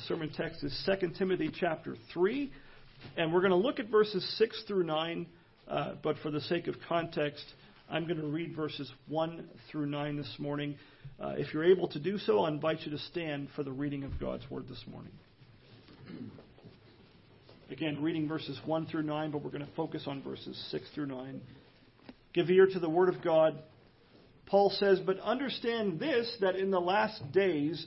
The sermon text is 2 Timothy chapter 3, and we're going to look at verses 6 through 9, uh, but for the sake of context, I'm going to read verses 1 through 9 this morning. Uh, if you're able to do so, I invite you to stand for the reading of God's Word this morning. Again, reading verses 1 through 9, but we're going to focus on verses 6 through 9. Give ear to the Word of God. Paul says, But understand this, that in the last days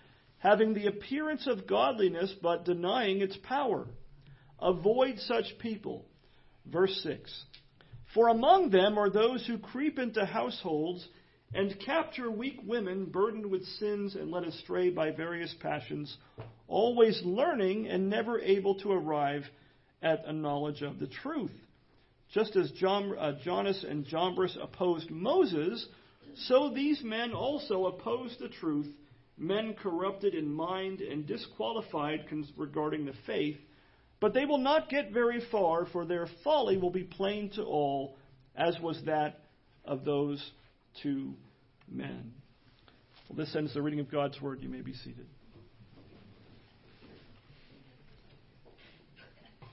having the appearance of godliness but denying its power. Avoid such people. Verse 6 For among them are those who creep into households and capture weak women burdened with sins and led astray by various passions, always learning and never able to arrive at a knowledge of the truth. Just as John, uh, Jannes and Jambres opposed Moses, so these men also oppose the truth, men corrupted in mind and disqualified regarding the faith. But they will not get very far, for their folly will be plain to all, as was that of those two men. Well, this ends the reading of God's Word. You may be seated.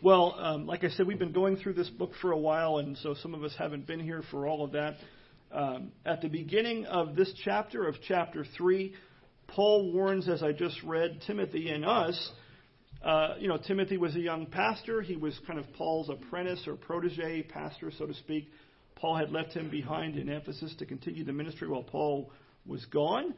Well, um, like I said, we've been going through this book for a while, and so some of us haven't been here for all of that. Um, at the beginning of this chapter, of chapter 3, Paul warns, as I just read, Timothy and us. Uh, you know, Timothy was a young pastor. He was kind of Paul's apprentice or protege pastor, so to speak. Paul had left him behind in Ephesus to continue the ministry while Paul was gone.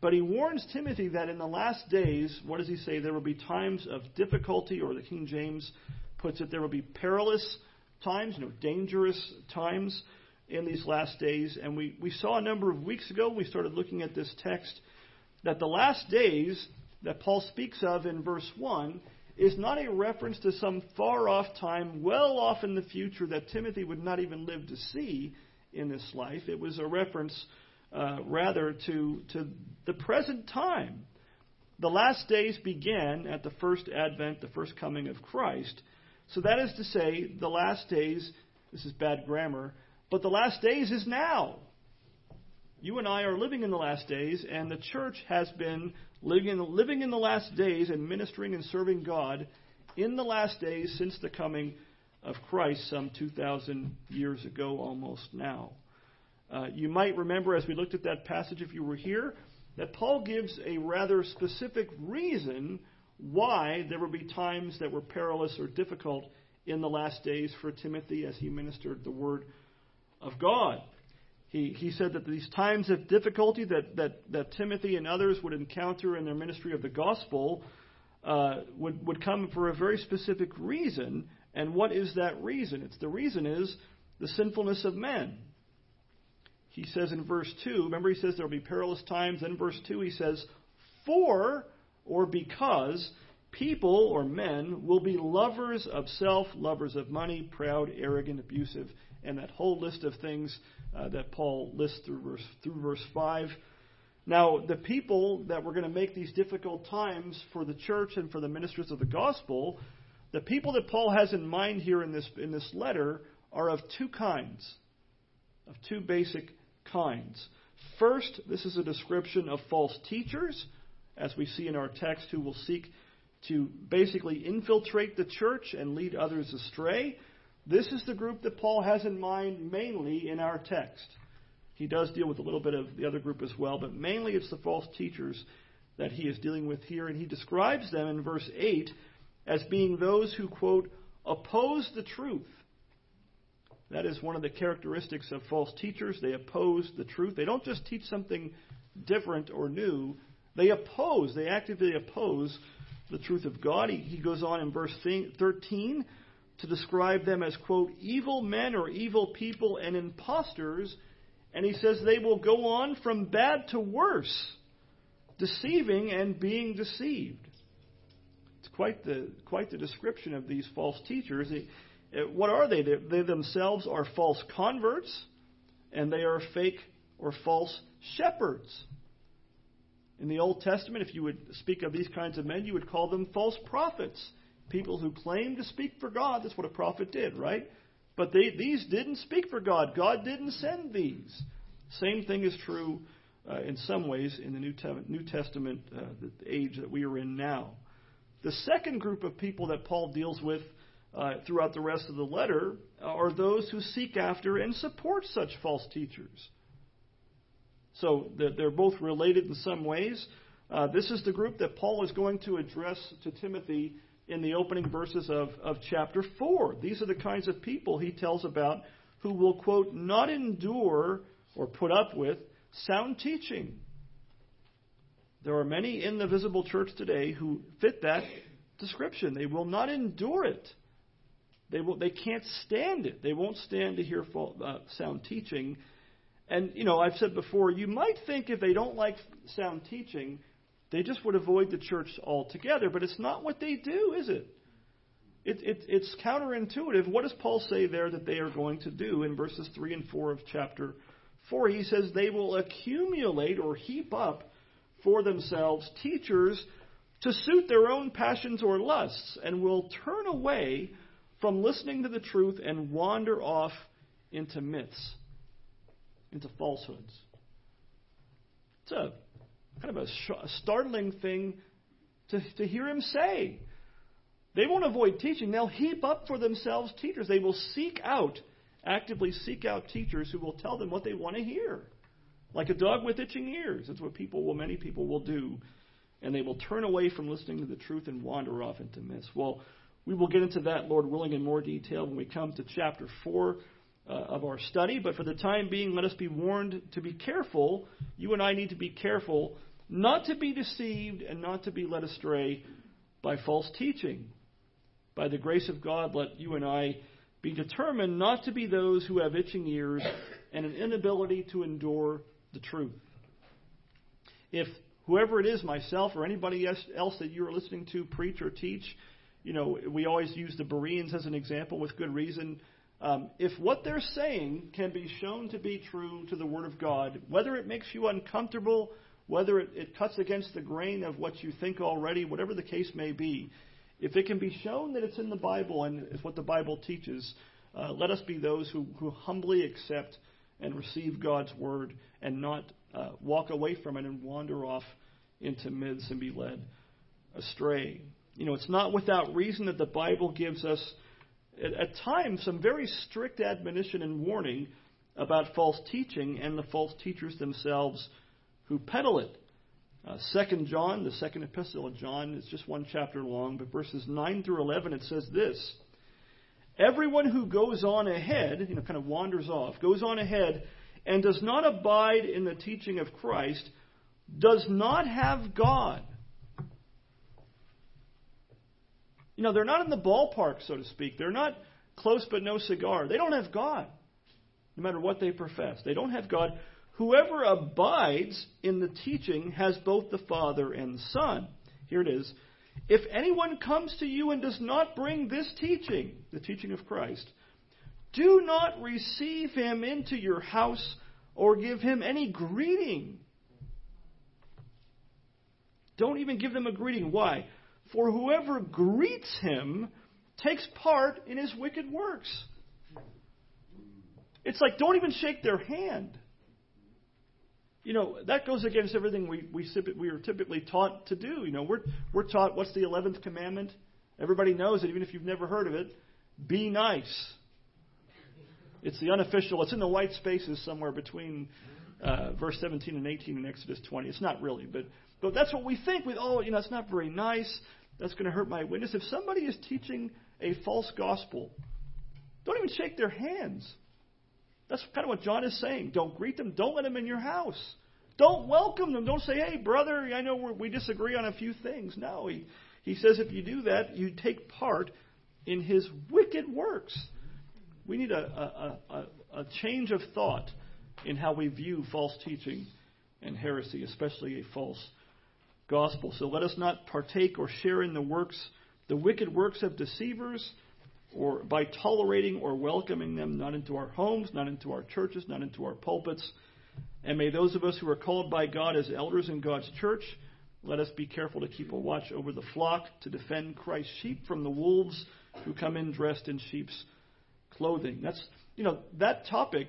But he warns Timothy that in the last days, what does he say? There will be times of difficulty, or the King James puts it, there will be perilous times, you know, dangerous times in these last days. And we, we saw a number of weeks ago, we started looking at this text, that the last days that Paul speaks of in verse 1 is not a reference to some far off time, well off in the future, that Timothy would not even live to see in this life. It was a reference uh, rather to, to the present time. The last days began at the first advent, the first coming of Christ. So that is to say, the last days, this is bad grammar, but the last days is now. You and I are living in the last days, and the church has been living in, living in the last days and ministering and serving God in the last days since the coming of Christ some 2,000 years ago almost now. Uh, you might remember as we looked at that passage, if you were here, that Paul gives a rather specific reason why there would be times that were perilous or difficult in the last days for Timothy as he ministered the word of God. He, he said that these times of difficulty that, that, that Timothy and others would encounter in their ministry of the gospel uh, would, would come for a very specific reason. And what is that reason? It's the reason is the sinfulness of men. He says in verse 2, remember he says there will be perilous times. Then verse 2 he says, For or because people or men will be lovers of self, lovers of money, proud, arrogant, abusive, and that whole list of things uh, that Paul lists through verse, through verse 5. Now, the people that were going to make these difficult times for the church and for the ministers of the gospel, the people that Paul has in mind here in this, in this letter are of two kinds, of two basic kinds. First, this is a description of false teachers, as we see in our text, who will seek to basically infiltrate the church and lead others astray. This is the group that Paul has in mind mainly in our text. He does deal with a little bit of the other group as well, but mainly it's the false teachers that he is dealing with here. And he describes them in verse 8 as being those who, quote, oppose the truth. That is one of the characteristics of false teachers. They oppose the truth. They don't just teach something different or new, they oppose, they actively oppose the truth of God. He, he goes on in verse 13 to describe them as, quote, evil men or evil people and impostors. And he says they will go on from bad to worse, deceiving and being deceived. It's quite the quite the description of these false teachers. What are they? They themselves are false converts, and they are fake or false shepherds. In the Old Testament, if you would speak of these kinds of men, you would call them false prophets. People who claim to speak for God. That's what a prophet did, right? But they, these didn't speak for God. God didn't send these. Same thing is true uh, in some ways in the New, Te- New Testament, uh, the age that we are in now. The second group of people that Paul deals with uh, throughout the rest of the letter are those who seek after and support such false teachers. So they're both related in some ways. Uh, this is the group that Paul is going to address to Timothy in the opening verses of, of chapter 4. These are the kinds of people he tells about who will, quote, not endure or put up with sound teaching. There are many in the visible church today who fit that description. They will not endure it. They, will, they can't stand it. They won't stand to hear uh, sound teaching. And, you know, I've said before, you might think if they don't like sound teaching, they just would avoid the church altogether. But it's not what they do, is it? it, it it's counterintuitive. What does Paul say there that they are going to do in verses 3 and 4 of chapter 4? He says they will accumulate or heap up for themselves teachers to suit their own passions or lusts and will turn away from listening to the truth and wander off into myths into falsehoods. It's a kind of a, sh- a startling thing to, to hear him say. They won't avoid teaching. They'll heap up for themselves teachers. They will seek out, actively seek out teachers who will tell them what they want to hear. Like a dog with itching ears. That's what people will, many people will do. And they will turn away from listening to the truth and wander off into myths. Well, we will get into that, Lord willing, in more detail when we come to chapter 4 uh, of our study. But for the time being, let us be warned to be careful. You and I need to be careful not to be deceived and not to be led astray by false teaching. By the grace of God, let you and I be determined not to be those who have itching ears and an inability to endure the truth. If whoever it is, myself or anybody else that you're listening to preach or teach, you know, we always use the Bereans as an example with good reason. Um, if what they're saying can be shown to be true to the Word of God, whether it makes you uncomfortable, whether it, cuts against the grain of what you think already, whatever the case may be, if it can be shown that it's in the Bible and it's what the Bible teaches, uh, let us be those who, who humbly accept and receive God's Word and not uh, walk away from it and wander off into myths and be led astray. You know, it's not without reason that the Bible gives us at, at times some very strict admonition and warning about false teaching and the false teachers themselves who peddle it. Uh, second John, the second epistle of John, is just one chapter long, but verses 9 through 11 it says this Everyone who goes on ahead, you know, kind of wanders off, goes on ahead and does not abide in the teaching of Christ does not have God. You know, they're not in the ballpark, so to speak. They're not close but no cigar. They don't have God, no matter what they profess. They don't have God. Whoever abides in the teaching has both the Father and the Son. Here it is. If anyone comes to you and does not bring this teaching, the teaching of Christ, do not receive him into your house or give him any greeting. Don't even give them a greeting. Why? For whoever greets him takes part in his wicked works. It's like, don't even shake their hand. You know, that goes against everything we, we, we are typically taught to do. You know, we're, we're taught what's the 11th commandment? Everybody knows it, even if you've never heard of it. Be nice. It's the unofficial, it's in the white spaces somewhere between uh, verse 17 and 18 in Exodus 20. It's not really, but, but that's what we think. With, oh, you know, it's not very nice. That's going to hurt my witness. If somebody is teaching a false gospel, don't even shake their hands. That's kind of what John is saying. Don't greet them. Don't let them in your house. Don't welcome them. Don't say, hey, brother, I know we disagree on a few things. No, he, he says if you do that, you take part in his wicked works. We need a, a, a, a change of thought in how we view false teaching and heresy, especially a false gospel. So let us not partake or share in the works the wicked works of deceivers, or by tolerating or welcoming them not into our homes, not into our churches, not into our pulpits. And may those of us who are called by God as elders in God's church, let us be careful to keep a watch over the flock, to defend Christ's sheep from the wolves who come in dressed in sheep's clothing. That's you know, that topic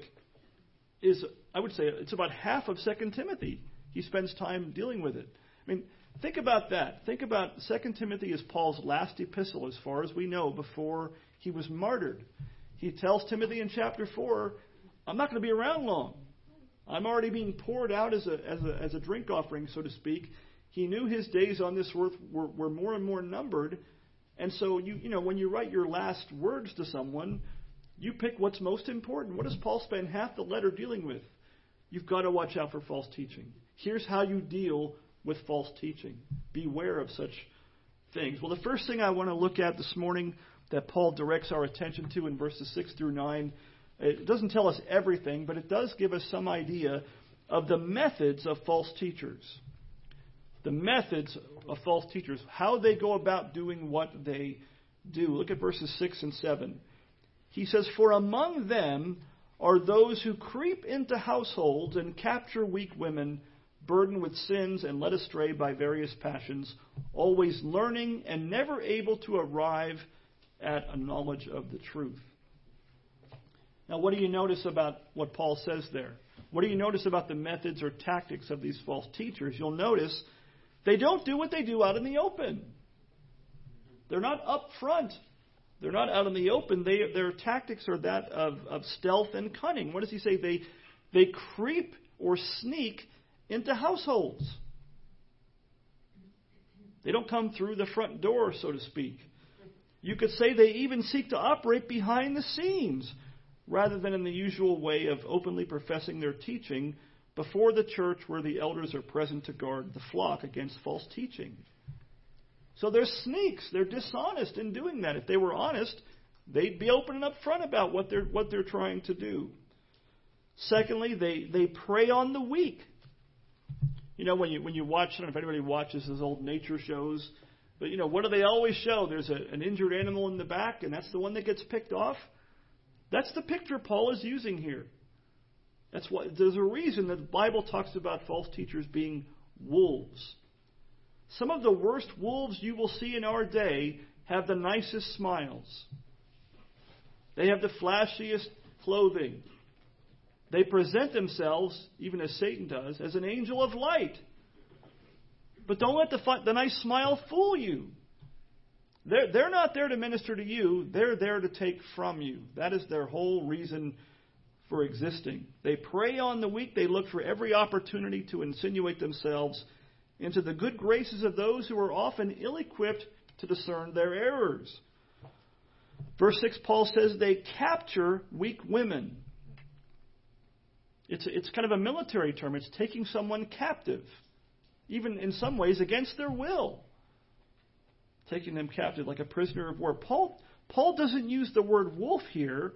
is I would say it's about half of Second Timothy. He spends time dealing with it. I mean, think about that. Think about Second Timothy is Paul's last epistle as far as we know before he was martyred. He tells Timothy in chapter 4, I'm not going to be around long. I'm already being poured out as a, as a, as a drink offering, so to speak. He knew his days on this earth were, were more and more numbered. And so, you, you know, when you write your last words to someone, you pick what's most important. What does Paul spend half the letter dealing with? You've got to watch out for false teaching. Here's how you deal with false teaching. Beware of such things. Well, the first thing I want to look at this morning that Paul directs our attention to in verses 6 through 9, it doesn't tell us everything, but it does give us some idea of the methods of false teachers. The methods of false teachers, how they go about doing what they do. Look at verses 6 and 7. He says, For among them are those who creep into households and capture weak women, burdened with sins and led astray by various passions, always learning and never able to arrive at a knowledge of the truth. Now, what do you notice about what Paul says there? What do you notice about the methods or tactics of these false teachers? You'll notice they don't do what they do out in the open. They're not up front they're not out in the open. They, their tactics are that of, of stealth and cunning. What does he say? They, they creep or sneak into households. They don't come through the front door, so to speak. You could say they even seek to operate behind the scenes rather than in the usual way of openly professing their teaching before the church where the elders are present to guard the flock against false teaching. So they're sneaks. They're dishonest in doing that. If they were honest, they'd be open and upfront about what they're what they're trying to do. Secondly, they, they prey on the weak. You know, when you when you watch, I don't know if anybody watches those old nature shows, but you know, what do they always show? There's a, an injured animal in the back, and that's the one that gets picked off. That's the picture Paul is using here. That's what there's a reason that the Bible talks about false teachers being wolves. Some of the worst wolves you will see in our day have the nicest smiles. They have the flashiest clothing. They present themselves, even as Satan does, as an angel of light. But don't let the, the nice smile fool you. They're, they're not there to minister to you, they're there to take from you. That is their whole reason for existing. They prey on the weak, they look for every opportunity to insinuate themselves into the good graces of those who are often ill equipped to discern their errors. Verse 6, Paul says they capture weak women. It's, it's kind of a military term. It's taking someone captive, even in some ways against their will. Taking them captive like a prisoner of war. Paul, Paul doesn't use the word wolf here,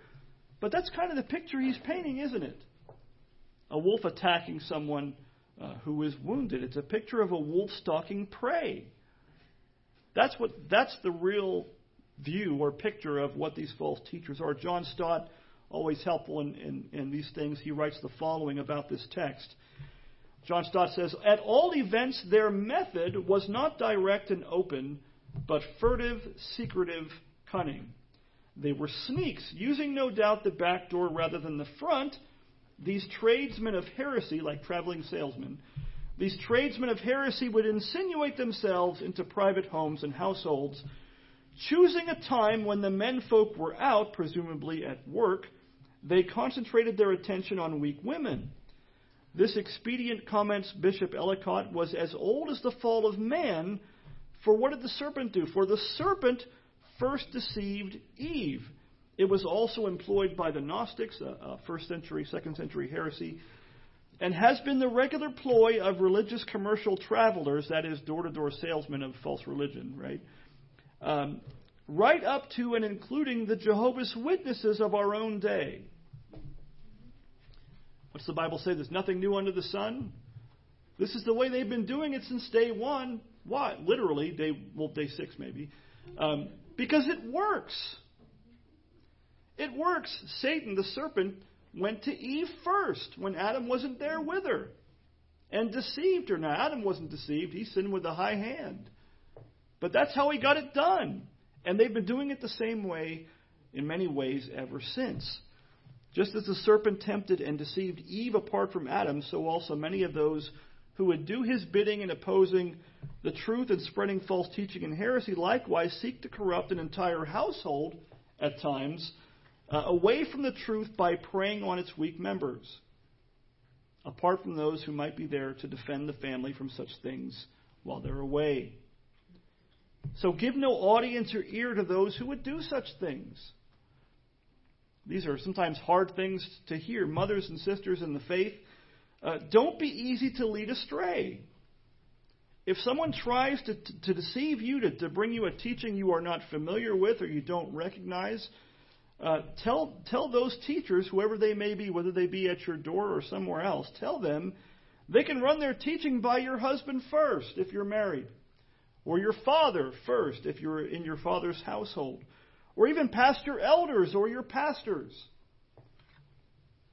but that's kind of the picture he's painting, isn't it? A wolf attacking someone uh, who is wounded. It's a picture of a wolf stalking prey. That's what that's the real view or picture of what these false teachers are. John Stott, always helpful in, in, in these things, he writes the following about this text. John Stott says, At all events, their method was not direct and open, but furtive, secretive, cunning. They were sneaks, using no doubt the back door rather than the front these tradesmen of heresy, like traveling salesmen, these tradesmen of heresy would insinuate themselves into private homes and households, choosing a time when the menfolk were out, presumably at work. They concentrated their attention on weak women. This expedient, comments Bishop Ellicott, was as old as the fall of man. For what did the serpent do? For the serpent first deceived Eve. It was also employed by the Gnostics, a, a first century, second century heresy, and has been the regular ploy of religious commercial travelers, that is, door to door salesmen of false religion, right? Um, right up to and including the Jehovah's Witnesses of our own day. What's the Bible say? There's nothing new under the sun. This is the way they've been doing it since day one. Why? Literally, day well, day six maybe. Um, because it works. It works. Satan, the serpent, went to Eve first when Adam wasn't there with her and deceived her. Now, Adam wasn't deceived, he sinned with a high hand. But that's how he got it done. And they've been doing it the same way in many ways ever since. Just as the serpent tempted and deceived Eve apart from Adam, so also many of those who would do his bidding in opposing the truth and spreading false teaching and heresy likewise seek to corrupt an entire household at times uh, away from the truth by preying on its weak members, apart from those who might be there to defend the family from such things while they're away. So give no audience or ear to those who would do such things. These are sometimes hard things to hear. Mothers and sisters in the faith, uh, don't be easy to lead astray. If someone tries to, to, deceive you, to, to bring you a teaching you are not familiar with or you don't recognize, uh, tell, tell those teachers, whoever they may be, whether they be at your door or somewhere else, tell them they can run their teaching by your husband first if you're married, or your father first if you're in your father's household, or even past your elders or your pastors.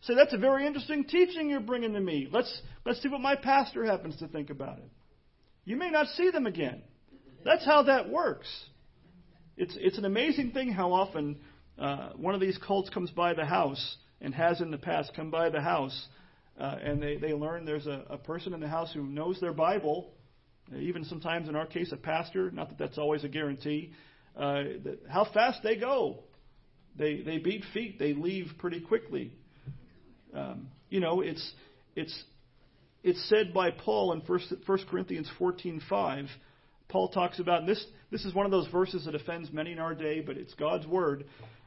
Say, that's a very interesting teaching you're bringing to me. Let's, let's see what my pastor happens to think about it. You may not see them again. That's how that works. It's, it's an amazing thing how often uh, one of these cults comes by the house and has in the past come by the house, uh, and they, they learn there's a, a person in the house who knows their Bible, even sometimes in our case, a pastor, not that that's always a guarantee, uh, how fast they go. They, they beat feet, they leave pretty quickly. Um, you know, it's, it's, it's said by Paul in 1, 1 Corinthians 14.5, Paul talks about, this, this is one of those verses that offends many in our day, but it's God's word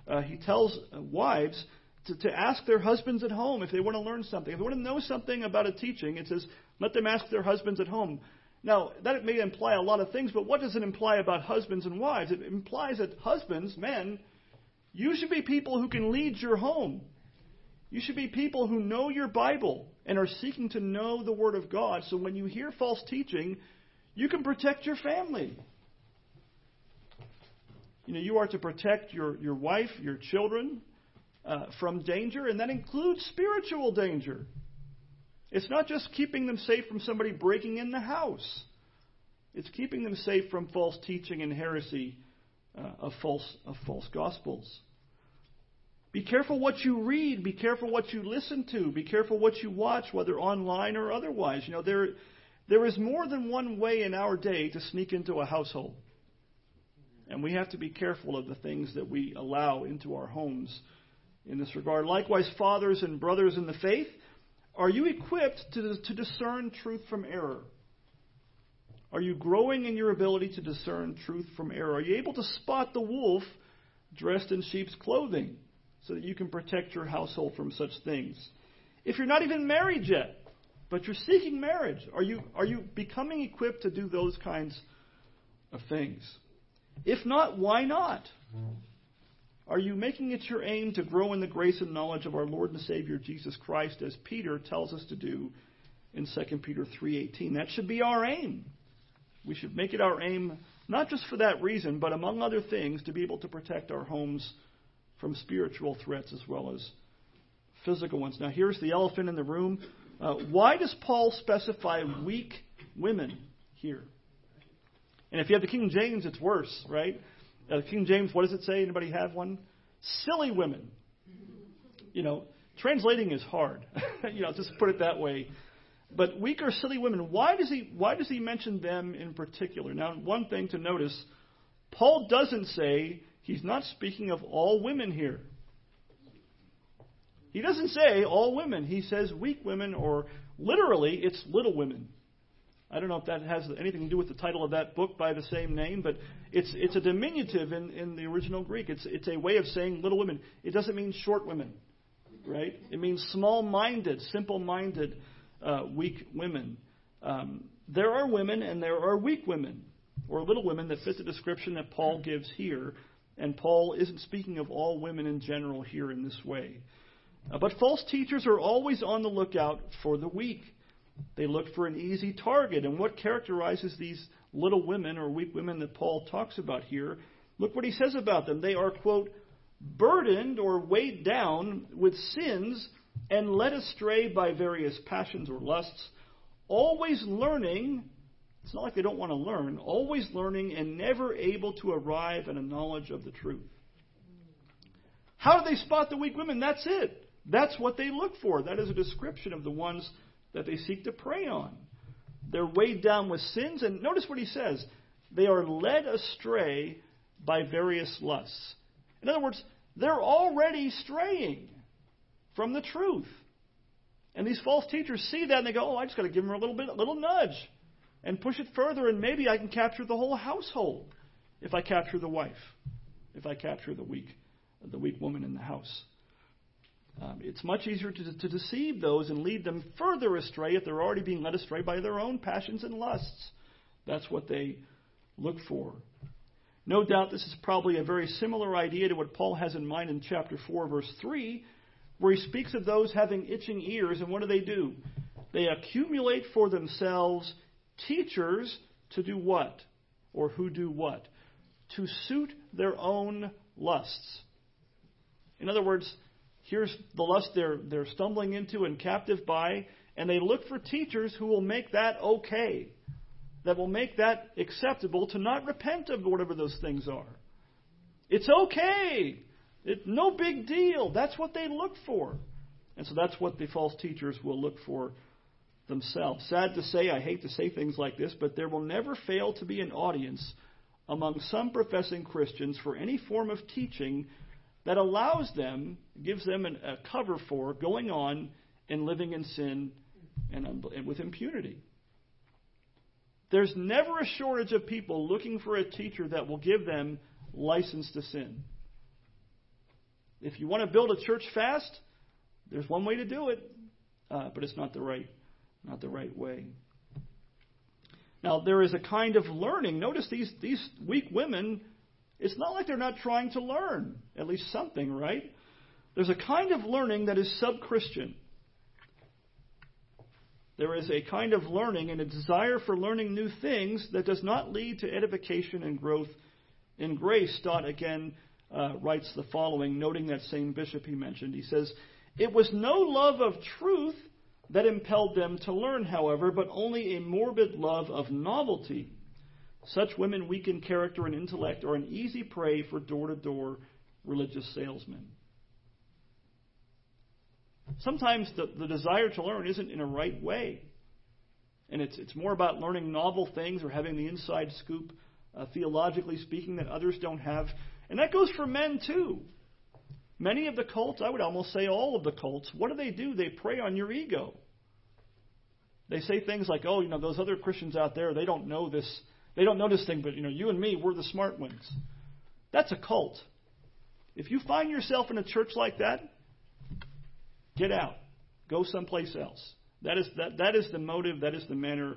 uh, he tells wives to, to ask their husbands at home if they want to learn something. If they want to know something about a teaching, it says, let them ask their husbands at home. Now, that may imply a lot of things, but what does it imply about husbands and wives? It implies that husbands, men, you should be people who can lead your home. You should be people who know your Bible and are seeking to know the Word of God. So when you hear false teaching, you can protect your family. You know, you are to protect your, your wife, your children uh, from danger, and that includes spiritual danger. It's not just keeping them safe from somebody breaking in the house. It's keeping them safe from false teaching and heresy uh, of false of false gospels. Be careful what you read. Be careful what you listen to. Be careful what you watch, whether online or otherwise. You know there there is more than one way in our day to sneak into a household. And we have to be careful of the things that we allow into our homes in this regard. Likewise, fathers and brothers in the faith, are you equipped to, to discern truth from error? Are you growing in your ability to discern truth from error? Are you able to spot the wolf dressed in sheep's clothing so that you can protect your household from such things? If you're not even married yet, but you're seeking marriage, are you, are you becoming equipped to do those kinds of things? If not, why not? Are you making it your aim to grow in the grace and knowledge of our Lord and Savior Jesus Christ as Peter tells us to do in 2 Peter 3:18? That should be our aim. We should make it our aim not just for that reason, but among other things to be able to protect our homes from spiritual threats as well as physical ones. Now here's the elephant in the room. Uh, why does Paul specify weak women here? And if you have the King James, it's worse, right? Uh, King James, what does it say? Anybody have one? Silly women. You know, translating is hard. you know, just put it that way. But weak or silly women. Why does he? Why does he mention them in particular? Now, one thing to notice: Paul doesn't say he's not speaking of all women here. He doesn't say all women. He says weak women, or literally, it's little women. I don't know if that has anything to do with the title of that book by the same name, but it's it's a diminutive in, in the original Greek. It's it's a way of saying little women. It doesn't mean short women, right? It means small-minded, simple-minded, uh, weak women. Um, there are women and there are weak women, or little women that fit the description that Paul gives here. And Paul isn't speaking of all women in general here in this way. Uh, but false teachers are always on the lookout for the weak. They look for an easy target. And what characterizes these little women or weak women that Paul talks about here? Look what he says about them. They are, quote, burdened or weighed down with sins and led astray by various passions or lusts, always learning. It's not like they don't want to learn, always learning and never able to arrive at a knowledge of the truth. How do they spot the weak women? That's it. That's what they look for. That is a description of the ones that they seek to prey on. They're weighed down with sins, and notice what he says they are led astray by various lusts. In other words, they're already straying from the truth. And these false teachers see that and they go, oh, I just got to give them a little bit, a little nudge and push it further, and maybe I can capture the whole household if I capture the wife, if I capture the weak, the weak woman in the house. Um, it's much easier to, to deceive those and lead them further astray if they're already being led astray by their own passions and lusts. That's what they look for. No doubt this is probably a very similar idea to what Paul has in mind in chapter 4, verse 3, where he speaks of those having itching ears, and what do they do? They accumulate for themselves teachers to do what? Or who do what? To suit their own lusts. In other words, here's the lust they're, they're stumbling into and captive by, and they look for teachers who will make that okay that will make that acceptable to not repent of whatever those things are. It's okay. It, no big deal. That's what they look for. And so that's what the false teachers will look for themselves. Sad to say, I hate to say things like this, but there will never fail to be an audience among some professing Christians for any form of teaching that allows them, gives them an, a cover for going on and living in sin and, and with impunity. There's never a shortage of people looking for a teacher that will give them license to sin. If you want to build a church fast, there's one way to do it, uh, but it's not the right, not the right way. Now there is a kind of learning. Notice these these weak women. It's not like they're not trying to learn at least something, right? There's a kind of learning that is sub-Christian. There is a kind of learning and a desire for learning new things that does not lead to edification and growth in grace. Stott again uh, writes the following, noting that same bishop he mentioned. He says, It was no love of truth that impelled them to learn, however, but only a morbid love of novelty. Such women weaken character and intellect are an easy prey for door to door religious salesmen. Sometimes the, the desire to learn isn't in a right way. And it's, it's more about learning novel things or having the inside scoop, uh, theologically speaking, that others don't have. And that goes for men too. Many of the cults, I would almost say all of the cults, what do they do? They prey on your ego. They say things like, oh, you know, those other Christians out there, they don't know this. They don't know this thing, but, you know, you and me, we're the smart ones. That's a cult. If you find yourself in a church like that, Get out. Go someplace else. That is, that, that is the motive, that is the manner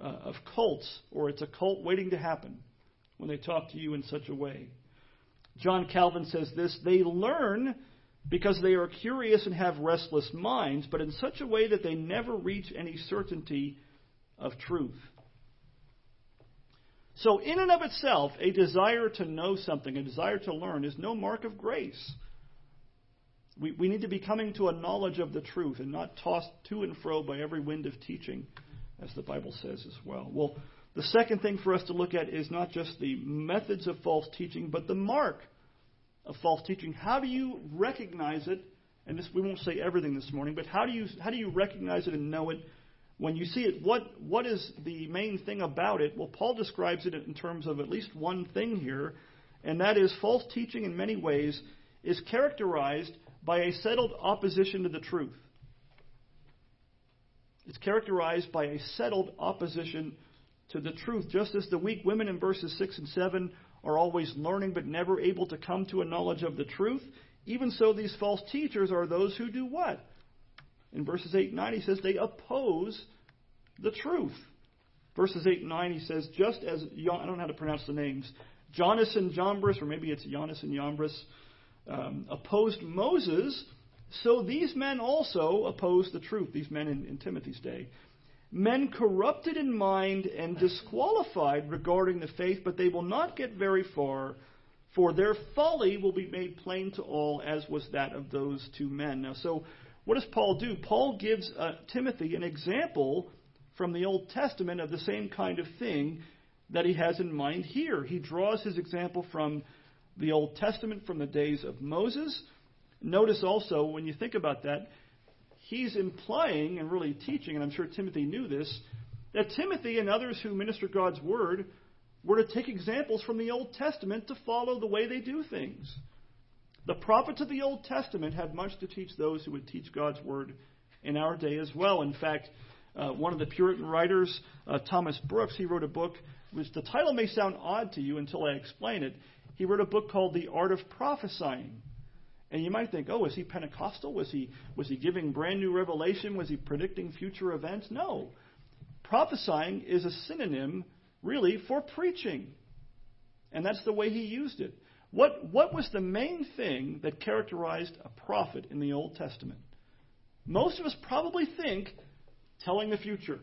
uh, of cults, or it's a cult waiting to happen when they talk to you in such a way. John Calvin says this they learn because they are curious and have restless minds, but in such a way that they never reach any certainty of truth. So, in and of itself, a desire to know something, a desire to learn, is no mark of grace. We, we need to be coming to a knowledge of the truth and not tossed to and fro by every wind of teaching, as the Bible says as well. Well, the second thing for us to look at is not just the methods of false teaching, but the mark of false teaching. How do you recognize it? And this, we won't say everything this morning, but how do you how do you recognize it and know it when you see it? What what is the main thing about it? Well, Paul describes it in terms of at least one thing here, and that is false teaching in many ways is characterized by a settled opposition to the truth. It's characterized by a settled opposition to the truth, just as the weak women in verses 6 and 7 are always learning but never able to come to a knowledge of the truth. Even so, these false teachers are those who do what? In verses 8 and 9, he says they oppose the truth. Verses 8 and 9, he says, just as, I don't know how to pronounce the names, Jannes and Jambres, or maybe it's Jannes and Jambres, um, opposed Moses, so these men also oppose the truth, these men in, in Timothy's day. Men corrupted in mind and disqualified regarding the faith, but they will not get very far, For their folly will be made plain to all, as was that of those two men. Now, so what does Paul do? Paul gives uh, Timothy an example from the Old Testament of the same kind of thing that he has in mind here. He draws his example from the Old Testament, from the days of Moses. Notice also, when you think about that, he's implying and really teaching, and I'm sure Timothy knew this, that Timothy and others who minister God's word were to take examples from the Old Testament to follow the way they do things. The prophets of the Old Testament had much to teach those who would teach God's word in our day as well. In fact, uh, one of the Puritan writers, uh, Thomas Brooks, he wrote a book, which the title may sound odd to you until I explain it. He wrote a book called The Art of Prophesying. And you might think, oh, was he Pentecostal? Was he, was he giving brand new revelation? Was he predicting future events? No. Prophesying is a synonym, really, for preaching. And that's the way he used it. What, what was the main thing that characterized a prophet in the Old Testament? Most of us probably think telling the future.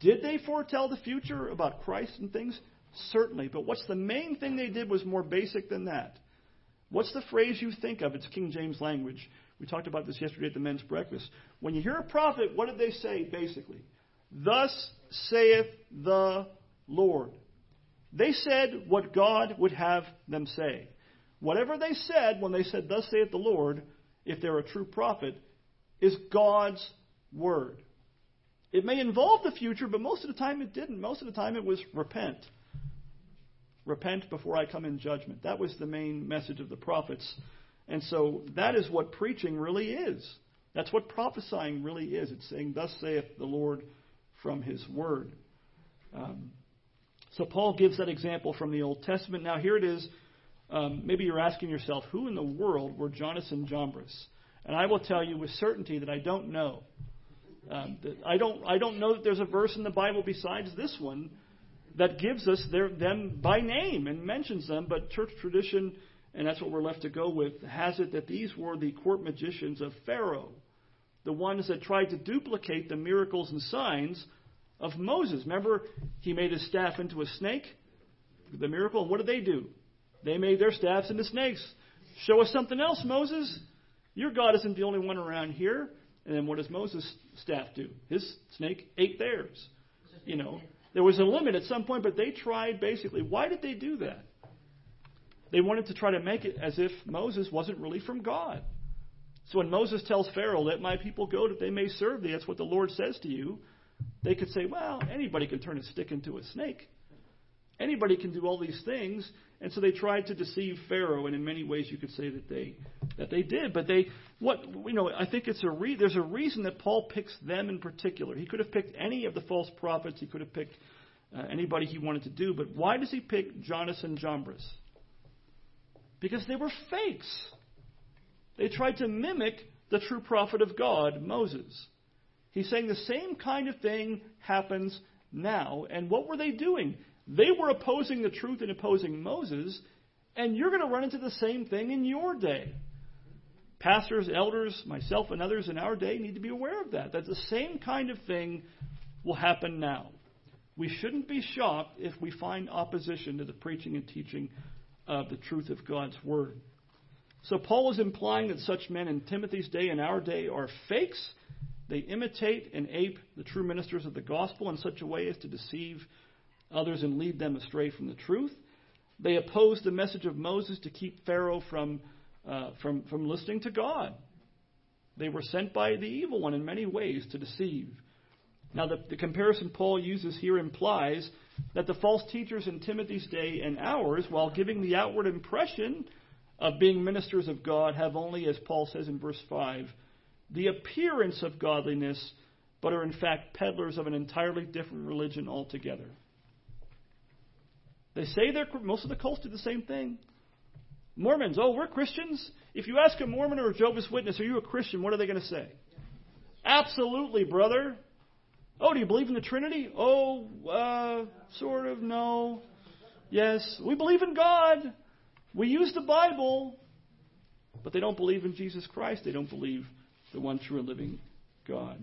Did they foretell the future about Christ and things? Certainly. But what's the main thing they did was more basic than that. What's the phrase you think of? It's King James language. We talked about this yesterday at the men's breakfast. When you hear a prophet, what did they say basically? Thus saith the Lord. They said what God would have them say. Whatever they said when they said, Thus saith the Lord, if they're a true prophet, is God's word. It may involve the future, but most of the time it didn't. Most of the time it was repent. Repent before I come in judgment. That was the main message of the prophets. And so that is what preaching really is. That's what prophesying really is. It's saying, Thus saith the Lord from his word. Um, so Paul gives that example from the Old Testament. Now, here it is. Um, maybe you're asking yourself, who in the world were Jannes and Jambres? And I will tell you with certainty that I don't know. Um, I don't. I don't know that there's a verse in the Bible besides this one that gives us their, them by name and mentions them, but church tradition, and that's what we're left to go with, has it that these were the court magicians of Pharaoh, the ones that tried to duplicate the miracles and signs of Moses. Remember, he made his staff into a snake, the miracle, and what did they do? They made their staffs into snakes. Show us something else, Moses. Your God isn't the only one around here. And then what does Moses' staff do? His snake ate theirs. You know, there was a limit at some point, but they tried basically. Why did they do that? They wanted to try to make it as if Moses wasn't really from God. So when Moses tells Pharaoh, let my people go that they may serve thee, that's what the Lord says to you, they could say, well, anybody can turn a stick into a snake. Anybody can do all these things. And so they tried to deceive Pharaoh, and in many ways you could say that they that they did. But they what you know I think it's a re- there's a reason that Paul picks them in particular. He could have picked any of the false prophets. He could have picked uh, anybody he wanted to do. But why does he pick Jannes and Jambres? Because they were fakes. They tried to mimic the true prophet of God, Moses. He's saying the same kind of thing happens now. And what were they doing? They were opposing the truth and opposing Moses, and you're going to run into the same thing in your day. Pastors, elders, myself, and others in our day need to be aware of that. That the same kind of thing will happen now. We shouldn't be shocked if we find opposition to the preaching and teaching of the truth of God's Word. So Paul is implying that such men in Timothy's day and our day are fakes. They imitate and ape the true ministers of the gospel in such a way as to deceive others and lead them astray from the truth. They opposed the message of Moses to keep Pharaoh from, uh, from, from listening to God. They were sent by the evil one in many ways to deceive. Now, the, the comparison Paul uses here implies that the false teachers in Timothy's day and ours, while giving the outward impression of being ministers of God, have only, as Paul says in verse 5, the appearance of godliness, but are in fact peddlers of an entirely different religion altogether. They say they're most of the cults do the same thing. Mormons, oh, we're Christians. If you ask a Mormon or a Jehovah's Witness, are you a Christian? What are they going to say? Absolutely, brother. Oh, do you believe in the Trinity? Oh, uh, sort of, no. Yes, we believe in God. We use the Bible. But they don't believe in Jesus Christ. They don't believe the one true and living God.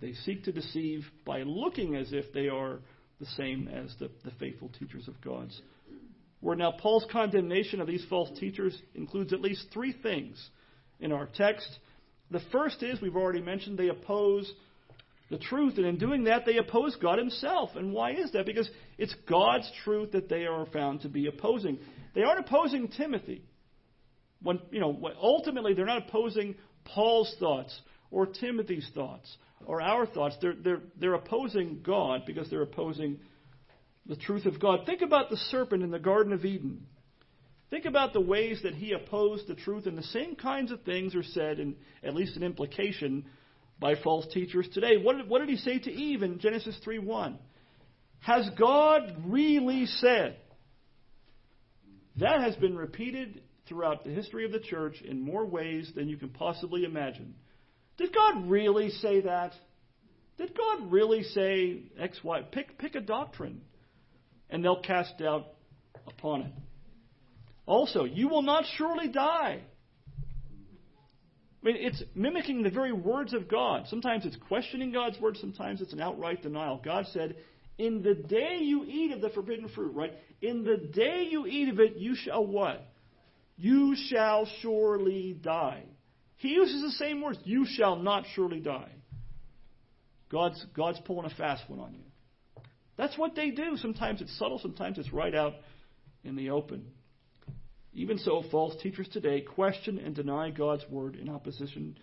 They seek to deceive by looking as if they are the same as the, the faithful teachers of God's where now Paul's condemnation of these false teachers includes at least three things in our text. The first is, we've already mentioned, they oppose the truth, and in doing that, they oppose God Himself. And why is that? Because it's God's truth that they are found to be opposing. They aren't opposing Timothy. When, you know, ultimately, they're not opposing Paul's thoughts or Timothy's thoughts or our thoughts. They're, they're, they're opposing God because they're opposing the truth of God. Think about the serpent in the Garden of Eden. Think about the ways that he opposed the truth, and the same kinds of things are said, in at least an implication, by false teachers today. What did, what did he say to Eve in Genesis 3:1? Has God really said? That has been repeated throughout the history of the church in more ways than you can possibly imagine. Did God really say that? Did God really say X, Y? Pick, pick a doctrine, and they'll cast doubt upon it. Also, you will not surely die. I mean, it's mimicking the very words of God. Sometimes it's questioning God's word, sometimes it's an outright denial. God said, In the day you eat of the forbidden fruit, right? In the day you eat of it, you shall what? You shall surely die. He uses the same words. You shall not surely die. God's, God's pulling a fast one on you. That's what they do. Sometimes it's subtle, sometimes it's right out in the open. Even so, false teachers today question and deny God's word in opposition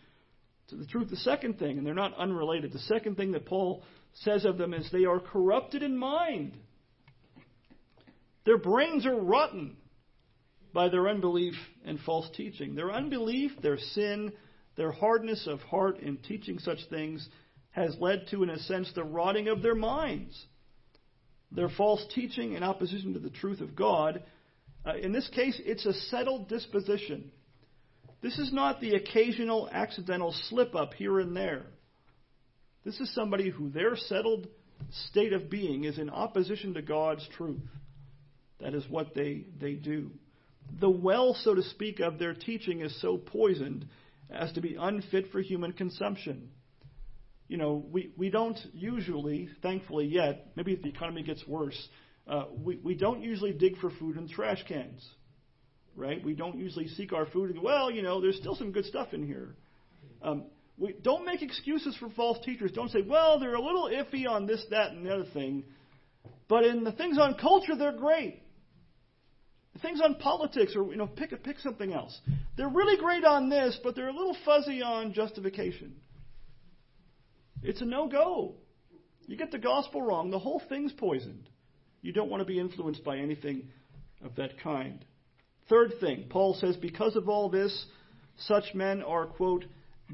to the truth. The second thing, and they're not unrelated, the second thing that Paul says of them is they are corrupted in mind. Their brains are rotten by their unbelief and false teaching. Their unbelief, their sin, their hardness of heart in teaching such things has led to, in a sense, the rotting of their minds. Their false teaching in opposition to the truth of God uh, in this case, it's a settled disposition. This is not the occasional accidental slip up here and there. This is somebody who their settled state of being is in opposition to God's truth. That is what they, they do. The well, so to speak, of their teaching is so poisoned as to be unfit for human consumption. You know, we, we don't usually, thankfully yet, maybe if the economy gets worse, uh, we, we don't usually dig for food in trash cans, right? We don't usually seek our food and go, well, you know, there's still some good stuff in here. Um, we don't make excuses for false teachers. Don't say, well, they're a little iffy on this, that, and the other thing. But in the things on culture, they're great. Things on politics, or you know, pick pick something else. They're really great on this, but they're a little fuzzy on justification. It's a no-go. You get the gospel wrong, the whole thing's poisoned. You don't want to be influenced by anything of that kind. Third thing, Paul says, because of all this, such men are, quote,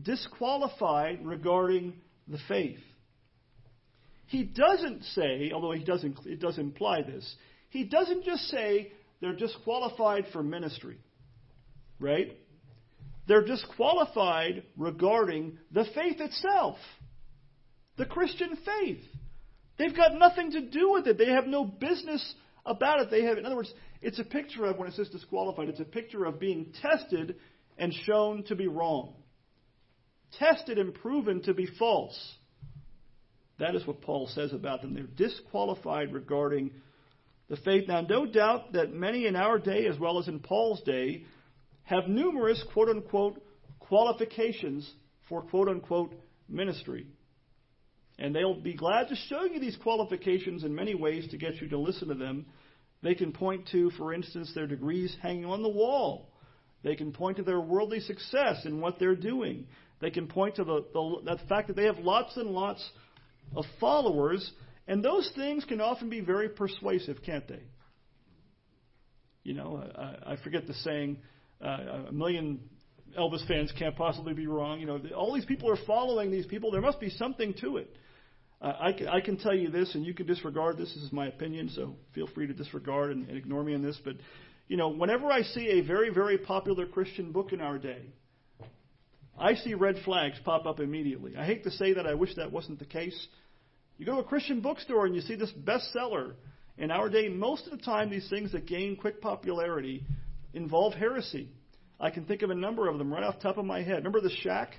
disqualified regarding the faith. He doesn't say, although he doesn't, it does imply this, he doesn't just say they're disqualified for ministry, right? They're disqualified regarding the faith itself, the Christian faith. They've got nothing to do with it. They have no business about it. They have, in other words, it's a picture of when it says disqualified, it's a picture of being tested and shown to be wrong. Tested and proven to be false. That is what Paul says about them. They're disqualified regarding the faith. Now, no doubt that many in our day, as well as in Paul's day, have numerous quote unquote qualifications for quote unquote ministry. And they'll be glad to show you these qualifications in many ways to get you to listen to them. They can point to, for instance, their degrees hanging on the wall. They can point to their worldly success in what they're doing. They can point to the, the, the fact that they have lots and lots of followers. And those things can often be very persuasive, can't they? You know, I, I forget the saying, uh, a million Elvis fans can't possibly be wrong. You know, all these people are following these people. There must be something to it. Uh, I, can, I can tell you this, and you can disregard this. This is my opinion, so feel free to disregard and, and ignore me on this. But, you know, whenever I see a very, very popular Christian book in our day, I see red flags pop up immediately. I hate to say that. I wish that wasn't the case. You go to a Christian bookstore and you see this bestseller. In our day, most of the time, these things that gain quick popularity involve heresy. I can think of a number of them right off the top of my head. Remember the Shack?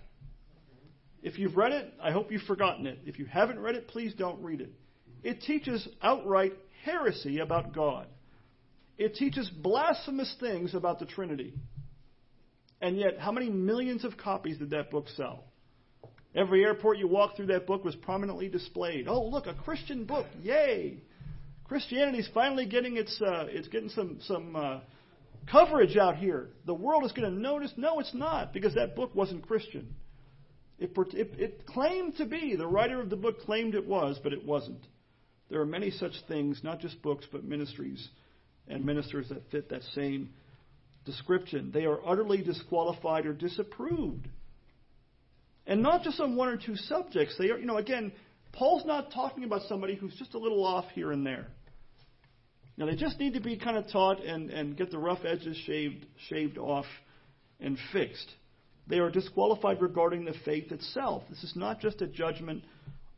If you've read it, I hope you've forgotten it. If you haven't read it, please don't read it. It teaches outright heresy about God. It teaches blasphemous things about the Trinity. And yet, how many millions of copies did that book sell? Every airport you walk through, that book was prominently displayed. Oh, look, a Christian book! Yay! Christianity's finally getting its uh, it's getting some some uh, coverage out here. The world is going to notice. No, it's not, because that book wasn't Christian. It, it, it claimed to be. The writer of the book claimed it was, but it wasn't. There are many such things, not just books, but ministries and ministers that fit that same description. They are utterly disqualified or disapproved. And not just on one or two subjects. They are, you know, again, Paul's not talking about somebody who's just a little off here and there. Now, they just need to be kind of taught and, and get the rough edges shaved, shaved off and fixed. They are disqualified regarding the faith itself. This is not just a judgment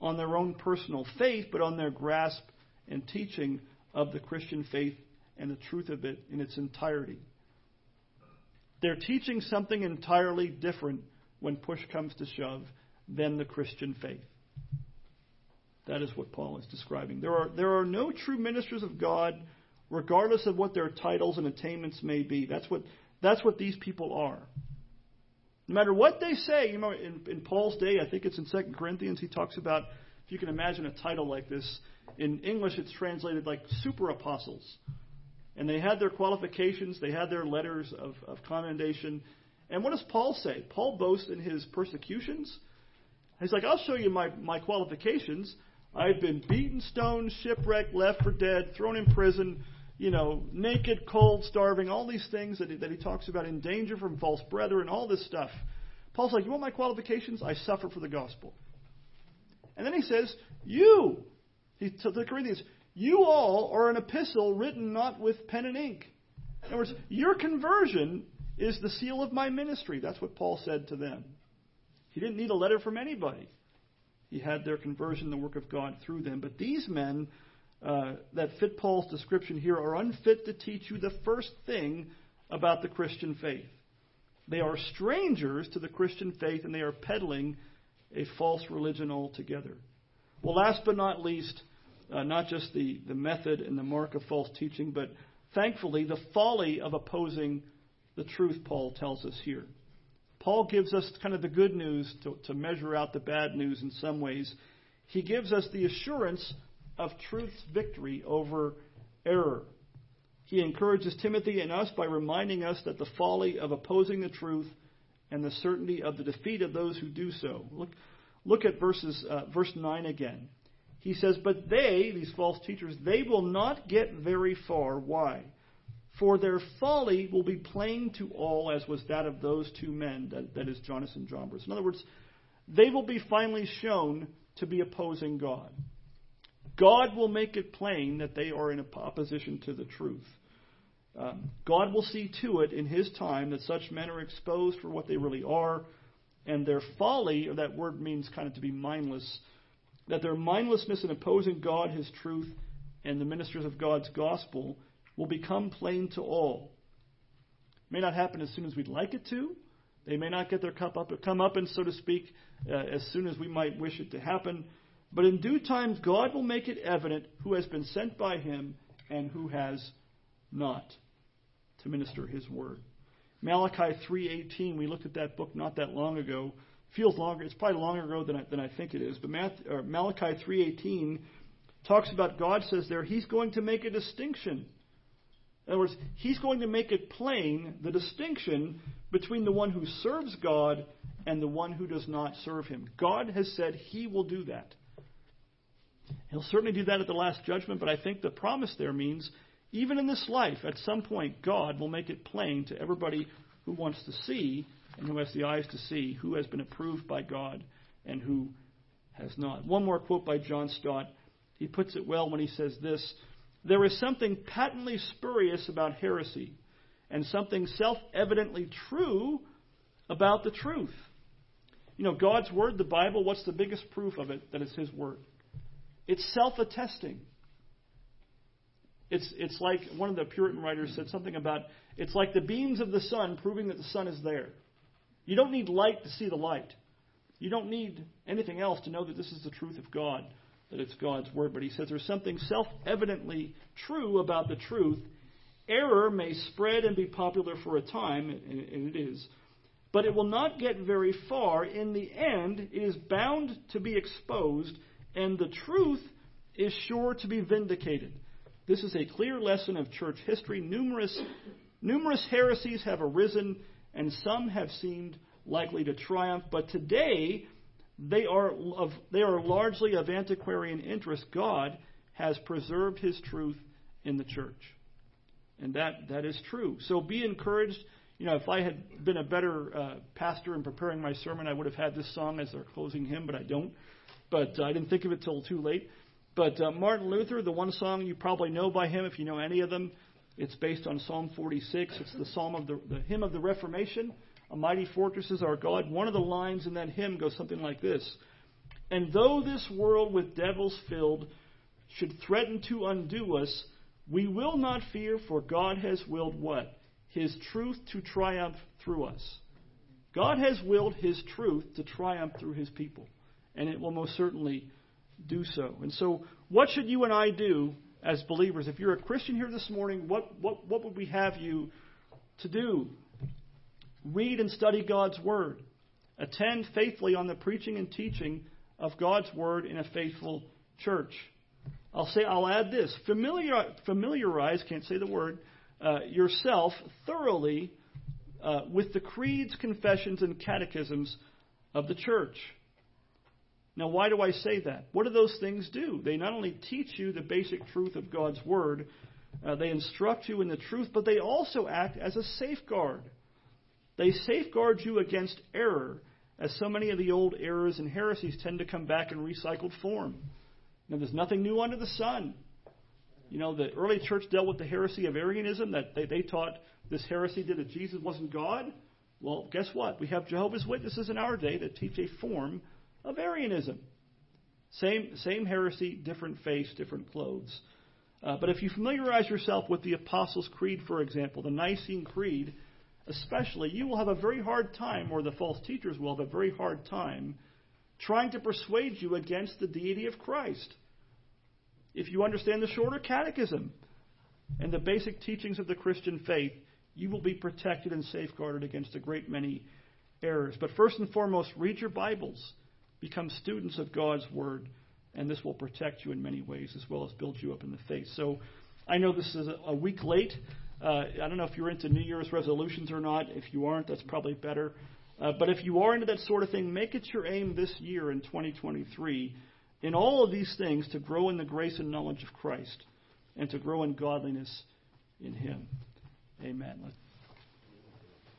on their own personal faith, but on their grasp and teaching of the Christian faith and the truth of it in its entirety. They're teaching something entirely different when push comes to shove than the Christian faith. That is what Paul is describing. There are, there are no true ministers of God, regardless of what their titles and attainments may be. That's what, that's what these people are. No matter what they say, you know, in, in Paul's day, I think it's in 2 Corinthians, he talks about, if you can imagine a title like this, in English it's translated like super apostles. And they had their qualifications, they had their letters of, of commendation. And what does Paul say? Paul boasts in his persecutions. He's like, I'll show you my, my qualifications. I've been beaten, stoned, shipwrecked, left for dead, thrown in prison, you know, naked, cold, starving, all these things that he, that he talks about in danger from false brethren, all this stuff. Paul's like, You want my qualifications? I suffer for the gospel. And then he says, You, he, to the Corinthians, you all are an epistle written not with pen and ink. In other words, your conversion is the seal of my ministry. That's what Paul said to them. He didn't need a letter from anybody. He had their conversion, the work of God through them. But these men uh, that fit Paul's description here are unfit to teach you the first thing about the Christian faith. They are strangers to the Christian faith and they are peddling a false religion altogether. Well, last but not least, uh, not just the, the method and the mark of false teaching, but thankfully the folly of opposing the truth, Paul tells us here. Paul gives us kind of the good news to, to measure out the bad news in some ways. He gives us the assurance of truth's victory over error. He encourages Timothy and us by reminding us that the folly of opposing the truth and the certainty of the defeat of those who do so. Look, look at verses, uh, verse 9 again. He says, But they, these false teachers, they will not get very far. Why? For their folly will be plain to all, as was that of those two men, that, that is, Jannes and Jambres. In other words, they will be finally shown to be opposing God. God will make it plain that they are in opposition to the truth. Um, God will see to it in His time that such men are exposed for what they really are, and their folly, or that word means kind of to be mindless, that their mindlessness in opposing God, His truth, and the ministers of God's gospel will become plain to all. It may not happen as soon as we'd like it to. They may not get their cup up, come up, and so to speak, uh, as soon as we might wish it to happen. But in due time, God will make it evident who has been sent by Him and who has not to minister His word. Malachi 3:18. We looked at that book not that long ago. Feels longer. It's probably longer ago than I, than I think it is. But Malachi 3:18 talks about God says there He's going to make a distinction in other words, he's going to make it plain the distinction between the one who serves God and the one who does not serve him. God has said he will do that. He'll certainly do that at the last judgment, but I think the promise there means even in this life, at some point, God will make it plain to everybody who wants to see and who has the eyes to see who has been approved by God and who has not. One more quote by John Stott. He puts it well when he says this there is something patently spurious about heresy and something self evidently true about the truth. You know, God's Word, the Bible, what's the biggest proof of it that it's His Word? It's self attesting. It's, it's like one of the Puritan writers said something about it's like the beams of the sun proving that the sun is there. You don't need light to see the light. You don't need anything else to know that this is the truth of God that it's God's word, but he says there's something self evidently true about the truth, error may spread and be popular for a time, and it is, but it will not get very far. In the end, it is bound to be exposed, and the truth is sure to be vindicated. This is a clear lesson of church history. Numerous, numerous heresies have arisen, and some have seemed likely to triumph, but today they are, of, they are largely of antiquarian interest. God has preserved his truth in the church. And that, that is true. So be encouraged. You know, if I had been a better uh, pastor in preparing my sermon, I would have had this song as our closing hymn, but I don't. But uh, I didn't think of it till too late. But uh, Martin Luther, the one song you probably know by him, if you know any of them, it's based on Psalm 46. It's the psalm of the, the hymn of the Reformation. A mighty fortress is our God. One of the lines in that hymn goes something like this: And though this world with devils filled should threaten to undo us, we will not fear, for God has willed what? His truth to triumph through us. God has willed His truth to triumph through His people, and it will most certainly do so. And so, what should you and I do as believers? If you're a Christian here this morning, what, what, what would we have you to do? Read and study God's Word. Attend faithfully on the preaching and teaching of God's Word in a faithful church. I'll say, I'll add this: familiar, familiarize, can't say the word, uh, yourself thoroughly uh, with the creeds, confessions, and catechisms of the church. Now, why do I say that? What do those things do? They not only teach you the basic truth of God's Word, uh, they instruct you in the truth, but they also act as a safeguard. They safeguard you against error, as so many of the old errors and heresies tend to come back in recycled form. Now, there's nothing new under the sun. You know, the early church dealt with the heresy of Arianism, that they, they taught this heresy that Jesus wasn't God. Well, guess what? We have Jehovah's Witnesses in our day that teach a form of Arianism. Same, same heresy, different face, different clothes. Uh, but if you familiarize yourself with the Apostles' Creed, for example, the Nicene Creed, especially, you will have a very hard time, or the false teachers will have a very hard time, trying to persuade you against the deity of Christ. If you understand the shorter catechism and the basic teachings of the Christian faith, you will be protected and safeguarded against a great many errors. But first and foremost, read your Bibles. Become students of God's Word, and this will protect you in many ways as well as build you up in the faith. So I know this is a week late. Uh, I don't know if you're into New Year's resolutions or not. If you aren't, that's probably better. Uh, but if you are into that sort of thing, make it your aim this year in 2023 in all of these things to grow in the grace and knowledge of Christ and to grow in godliness in Him. Amen.